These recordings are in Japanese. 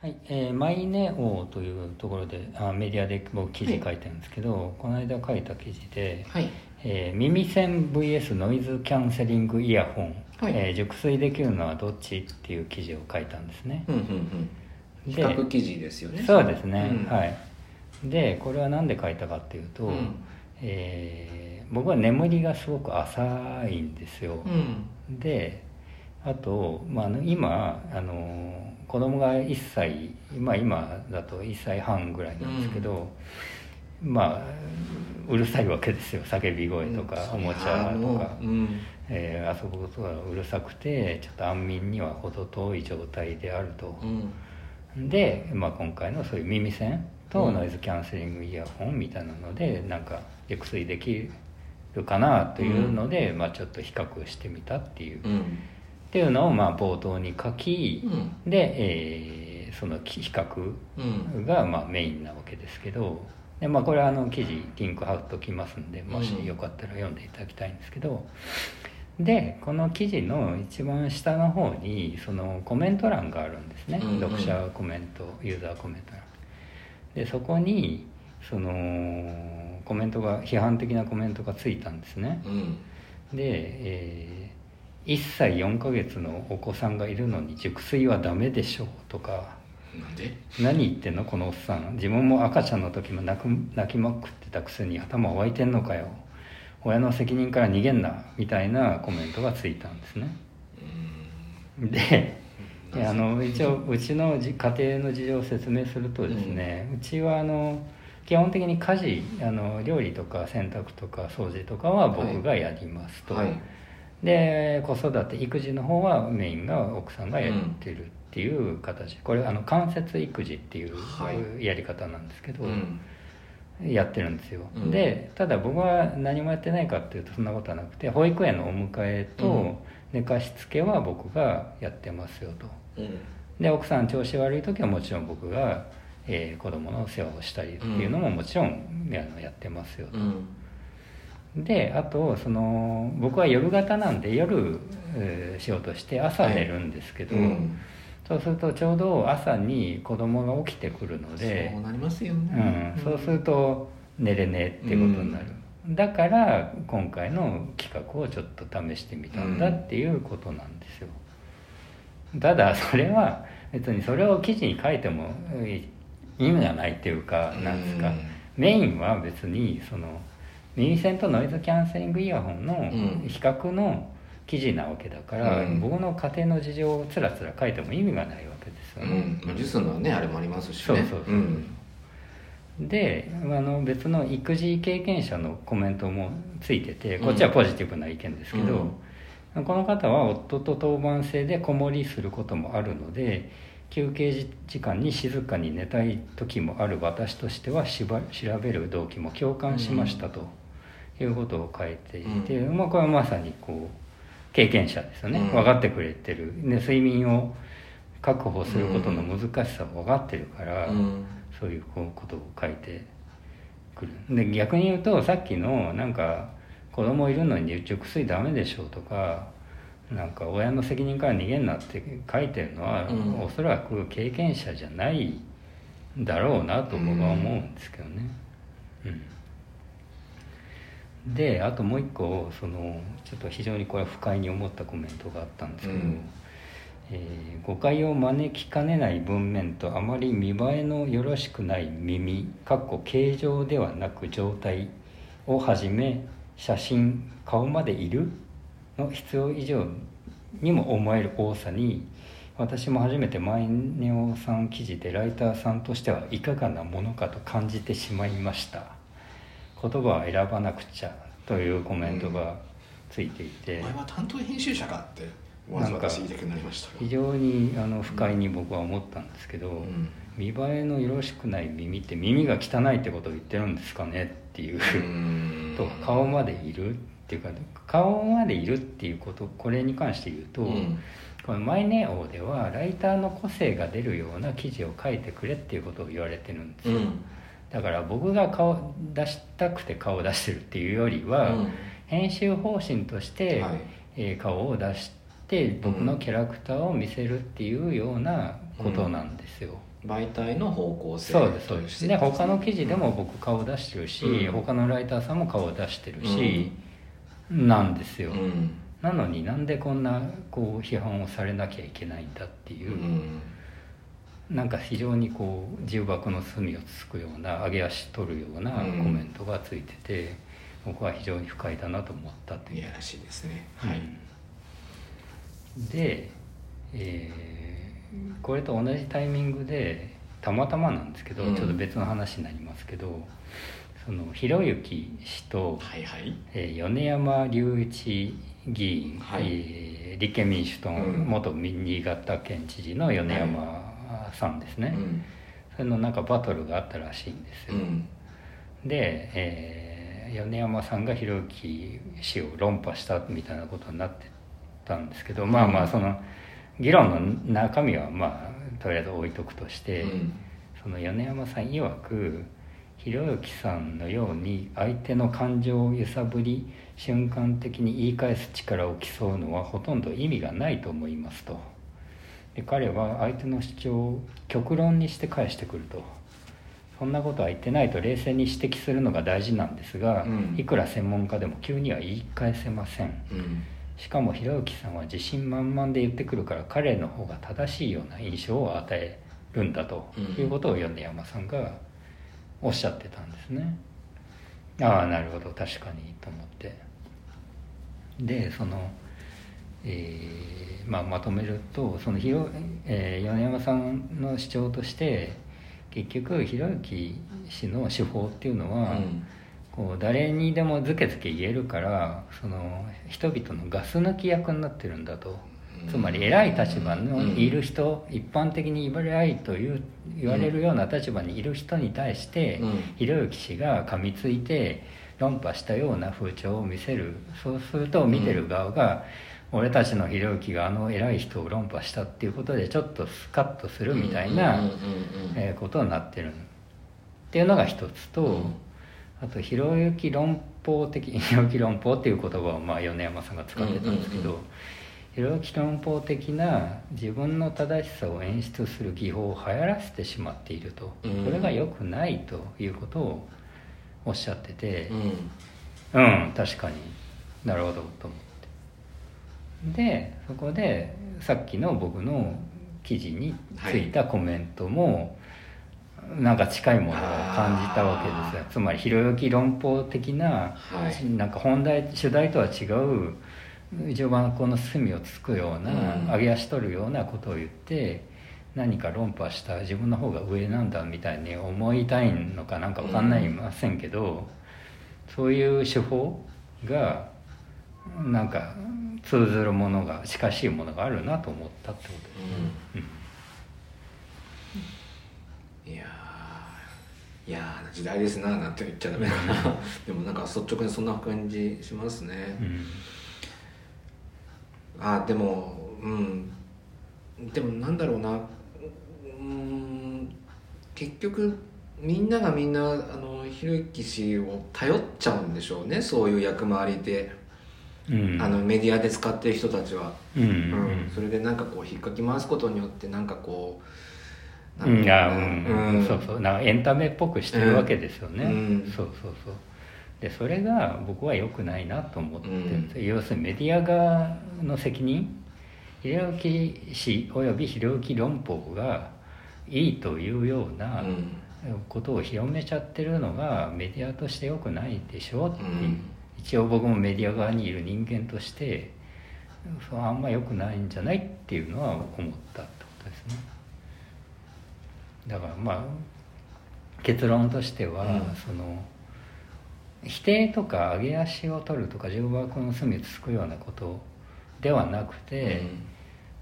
はい、えー、マイネオというところであメディアで僕記事書いてるんですけど、この間書いた記事で、はい。えー耳栓 VS ノイズキャンセリングイヤホン、はい。えー熟睡できるのはどっちっていう記事を書いたんですね、うんうんうん。比で較記事ですよね。そうですね、うん。はい。でこれは何で書いたかっていうと、うん。えー僕は眠りがすごく浅いんですよ、うん。であと、まあ、今あの子供が1歳、まあ、今だと1歳半ぐらいなんですけど、まあうるさいわけですよ。叫び声とか、おもちゃとか、うん。えー遊ぶことがうるさくてちょっと安眠には程遠い状態であると。う、ん。で、まあ、今回のそういう耳栓とノイズキャンセリングイヤホンみたいなのでなんか熟睡できるかなというので、まあ、ちょっと比較してみたっていう。うんっていうのをまあ冒頭に書き、うん。で、えーその比較うん。がまあメインなわけですけどで、まあ、これはあの記事リンク貼っときますんでもしうんよかったら読んでいただきたいんですけど、でこの記事の一番下の方にそのコメント欄があるんですね、うんうん。読者コメントユーザーコメント欄。でそこにそのコメントが批判的なコメントがついたんですね、うん。で、えー1歳4ヶ月のお子さんがいるのに熟睡はダメでしょうとか。なんで？何言ってんの？このおっさん。自分も赤ちゃんの時も泣く泣きまくってたくせに頭湧いてんのかよ。親の責任から逃げんなみたいなコメントがついたんですね。でであの一応うちのじ家庭の事情を説明するとですね、うちはあの基本的に家事あの料理とか洗濯とか掃除とかは僕がやりますと、はいで子育て育児の方はメインが奥さんがやってるっていう形、これあの間接育児っていうはい。やり方なんですけど、うん。やってるんですよ、うん。でただ僕は何もやってないかっていうとそんなことはなくて保育園のお迎えうん。と寝かしつけは僕がやってますよと。うん。で奥さん調子悪い時はもちろん僕が、えー子供の世話をしたりっていうのももちろん、あのやってますよと。うんであとその僕は夜型なんで夜、えー仕事して朝寝るんですけど、うん。そうするとちょうど朝に子供が起きてくるのでそうなりますようねん、そうすると寝れねえってことになる、だから今回の企画をちょっと試してみたんだっていうことなんですよ。ただそれは別にそれを記事に書いてもえ意味がないっていうかなんですか、うん。メインは別にその耳栓とノイズキャンセリングイヤホンのうん。比較の記事なわけだから、うん。僕の家庭の事情をつらつら書いても意味がないわけですようね、ん。まあジュースのはねあれもありますしね。そうそうそう、ん。であの別の育児経験者のコメントもついててこっちはポジティブな意見ですけど、この方は夫と当番制で子守りすることもあるので休憩時間に静かに寝たい時もある私としてはしば調べる動機も共感しましたということを書いていて、まあ、これはまさにこう経験者ですよね、うん。分かってくれてる。で睡眠を確保することの難しさを分かってるから、うん。そういうこうことを書いてくる。で逆に言うとさっきのなんか子供いるのに熟睡ダメでしょとかなんか親の責任から逃げんなって書いてるのは、うん。おそらく経験者じゃないんだろうなと僕は思うんですけどね。うんであともう一個そのちょっと非常にこれは不快に思ったコメントがあったんですけど、うん。えー誤解を招きかねない文面とあまり見栄えのよろしくない耳かっこ形状ではなく状態をはじめ写真顔までいるの必要以上にも思える多さに私も初めてマイネオさん記事でライターさんとしてはいかがなものかと感じてしまいました言葉は選ばなくちゃというコメントがついていて、お前は担当編集者かって思わず私言いたくなりました。非常にあの不快に僕は思ったんですけど、ん。見栄えのよろしくない耳って耳が汚いってことを言ってるんですかねっていう、うん。と顔までいるっていうか顔までいるっていうことこれに関して言うと、うん。この「マイネオ」ではライターの個性が出るような記事を書いてくれっていうことを言われてるんですよ、うんだから僕が顔出したくて顔を出してるっていうよりは、うん。編集方針として、はい。えー顔を出して僕のキャラクターを見せるっていうようなことなんですよ、媒体の方向性そうですそうです。で他の記事でもうん。僕顔出してるし、うん。他のライターさんも顔出してるし、なんですよ、うん。なのになんでこんなこう批判をされなきゃいけないんだっていうう、んなんか非常にこう重箱の隅をつくような上げ足取るようなコうん。メントがついてて、僕は非常に不快だなと思ったという。いやらしいですね。はい、で、えーこれと同じタイミングでたまたまなんですけど、うん。ちょっと別の話になりますけどそのひろゆき氏と、はいはい。えー米山隆一議員、はい。えー立憲民主党元新潟県知事の米山さんですね、うん。それのなんかバトルがあったらしいんですよ、うん。で、えー米山さんがひろゆき氏を論破したみたいなことになってたんですけど、まあまあその議論の中身はまあとりあえず置いとくとして、うん。その米山さん曰くひろゆきさんのように相手の感情を揺さぶり瞬間的に言い返す力を競うのはほとんど意味がないと思いますとで彼は相手の主張を極論にして返してくると。そんなことは言ってないと冷静に指摘するのが大事なんですが、うん。いくら専門家でも急には言い返せません。うん。しかもひろゆきさんは自信満々で言ってくるから彼の方が正しいような印象を与えるんだとうん。いうことを米山さんがおっしゃってたんですね。ああなるほど。確かに。と思って。でその、えーまあ、まとめるとそのひろ、えー米山さんの主張として結局ひろゆき氏の手法っていうのは、うん。こう誰にでもずけずけ言えるからその人々のガス抜き役になってるんだと。つまり偉い立場のいる人、一般的に偉いという言われるような立場にいる人に対して、うん。ひろゆき氏が噛みついて論破したような風潮を見せる。そうすると見てる側が、俺たちのひろゆきがあの偉い人を論破したっていうことでちょっとスカッとするみたいな、ことになってるっていうのが一つと、うん。あとひろゆき論法的 ひろゆき論法っていう言葉をまあ米山さんが使ってたんですけど、ひろゆき論法的な自分の正しさを演出する技法を流行らせてしまっていると、うん。これが良くないということをおっしゃっててうんうん、確かになるほどと思ってでそこでさっきの僕の記事についたコメントも、なんか近いものを感じたわけですよ。つまりひろゆき論法的な、はい。なんか本題主題とは違う序盤この隅をつくような、うん。上げ足取るようなことを言って何か論破した自分の方が上なんだみたいに思いたいのかなんかわかんないませんけど、そういう手法がなんか通ずるものが近しいものがあるなと思ったってこと。ですね。いやーいやー時代ですななんて言っちゃダメだな。でもなんか率直にそんな感じしますね、うん。あでもうん。でもなんだろうな。うん結局みんながみんなあのひろゆき氏を頼っちゃうんでしょうねそういう役回りで、うん。あのメディアで使ってる人たちは、うん。うん。うんそれでなんかこう引っかき回すことによってなんかこううん、そうそう。なんかエンタメっぽくしてるわけですよね、うん。そうそうそう。でそれが僕は良くないなと思って要するにメディア側の責任？ひろゆき氏およびひろゆき論法がいいというようなうん。ことを広めちゃってるのがメディアとして良くないでしょっていう、うん一応僕もメディア側にいる人間としてそうあんま良くないんじゃないっていうのは思ったってことですね。だからまあ結論としては、うん。その否定とか上げ足を取るとか重箱の隅をつくようなことではなくて、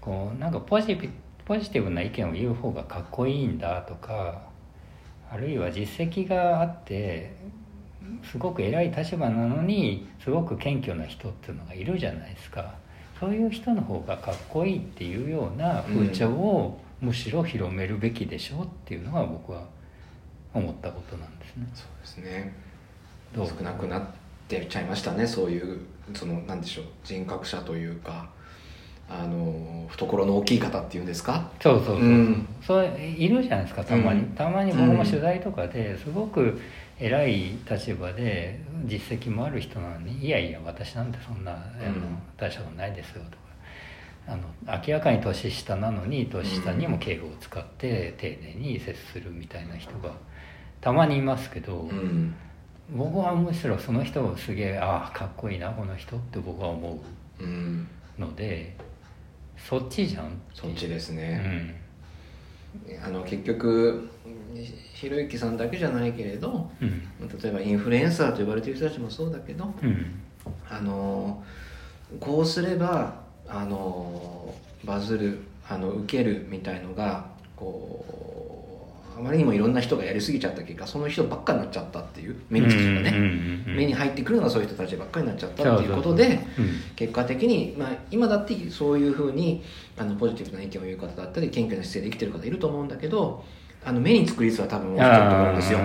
こうなんかポジポジティブな意見を言う方がかっこいいんだとかあるいは実績があってすごく偉い立場なのにすごく謙虚な人っていうのがいるじゃないですか。そういう人の方がかっこいいっていうような風潮をむしろ広めるべきでしょうっていうのが僕は思ったことなんですね。そうですね。どう？少なくなってちゃいましたねそういうそのなんでしょう人格者というかあの懐の大きい方っていうんですか？そうそうそう、う。ん。そういるじゃないですかたまに、うん。たまに僕も取材とかですごく偉い立場で実績もある人なのに「いやいや私なんてそんなあの大したことないですよ」とかあの明らかに年下なのに年下にも敬語を使って丁寧に接するみたいな人がたまにいますけど、うん。僕はむしろその人をすげえああかっこいいなこの人って僕は思うん。うのでそっちじゃんそっちですうね、んあの結局ひろゆきさんだけじゃないけれどうん。例えばインフルエンサーと呼ばれてる人たちもそうだけどうん。あのこうすればあのバズるあの受けるみたいのがこうあまりにもいろんな人がやりすぎちゃった結果その人ばっかになっちゃったっていう目につく人がね、うんうんうんうん目に入ってくるのがそういう人たちばっかりになっちゃったっていうことで結果的に、まあ、今だってそういうふうにあのポジティブな意見を言う方だったり謙虚な姿勢で生きてる方いると思うんだけどあの目につく率は多分落ちてると思うんですよ。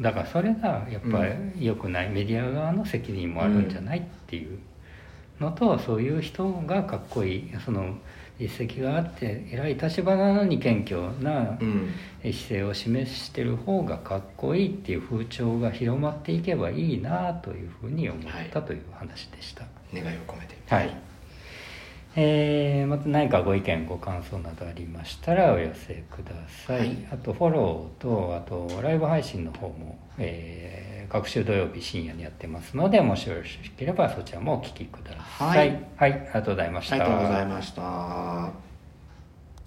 だからそれがやっぱり良くない、メディア側の責任もあるんじゃないっていうのと、そういう人がかっこいい。その実績があって偉い立場なのに謙虚なうん姿勢を示してる方がかっこいいっていう風潮が広まっていけばいいなというふうに思ったという話でした。願いを込めてはい。えーまた何かご意見ご感想などありましたらお寄せください、はい。あとフォローとあとライブ配信の方も、えー各週土曜日深夜にやってますのでもしよろしければそちらもお聞きください。はい、はい、ありがとうございました、ありがとうございました。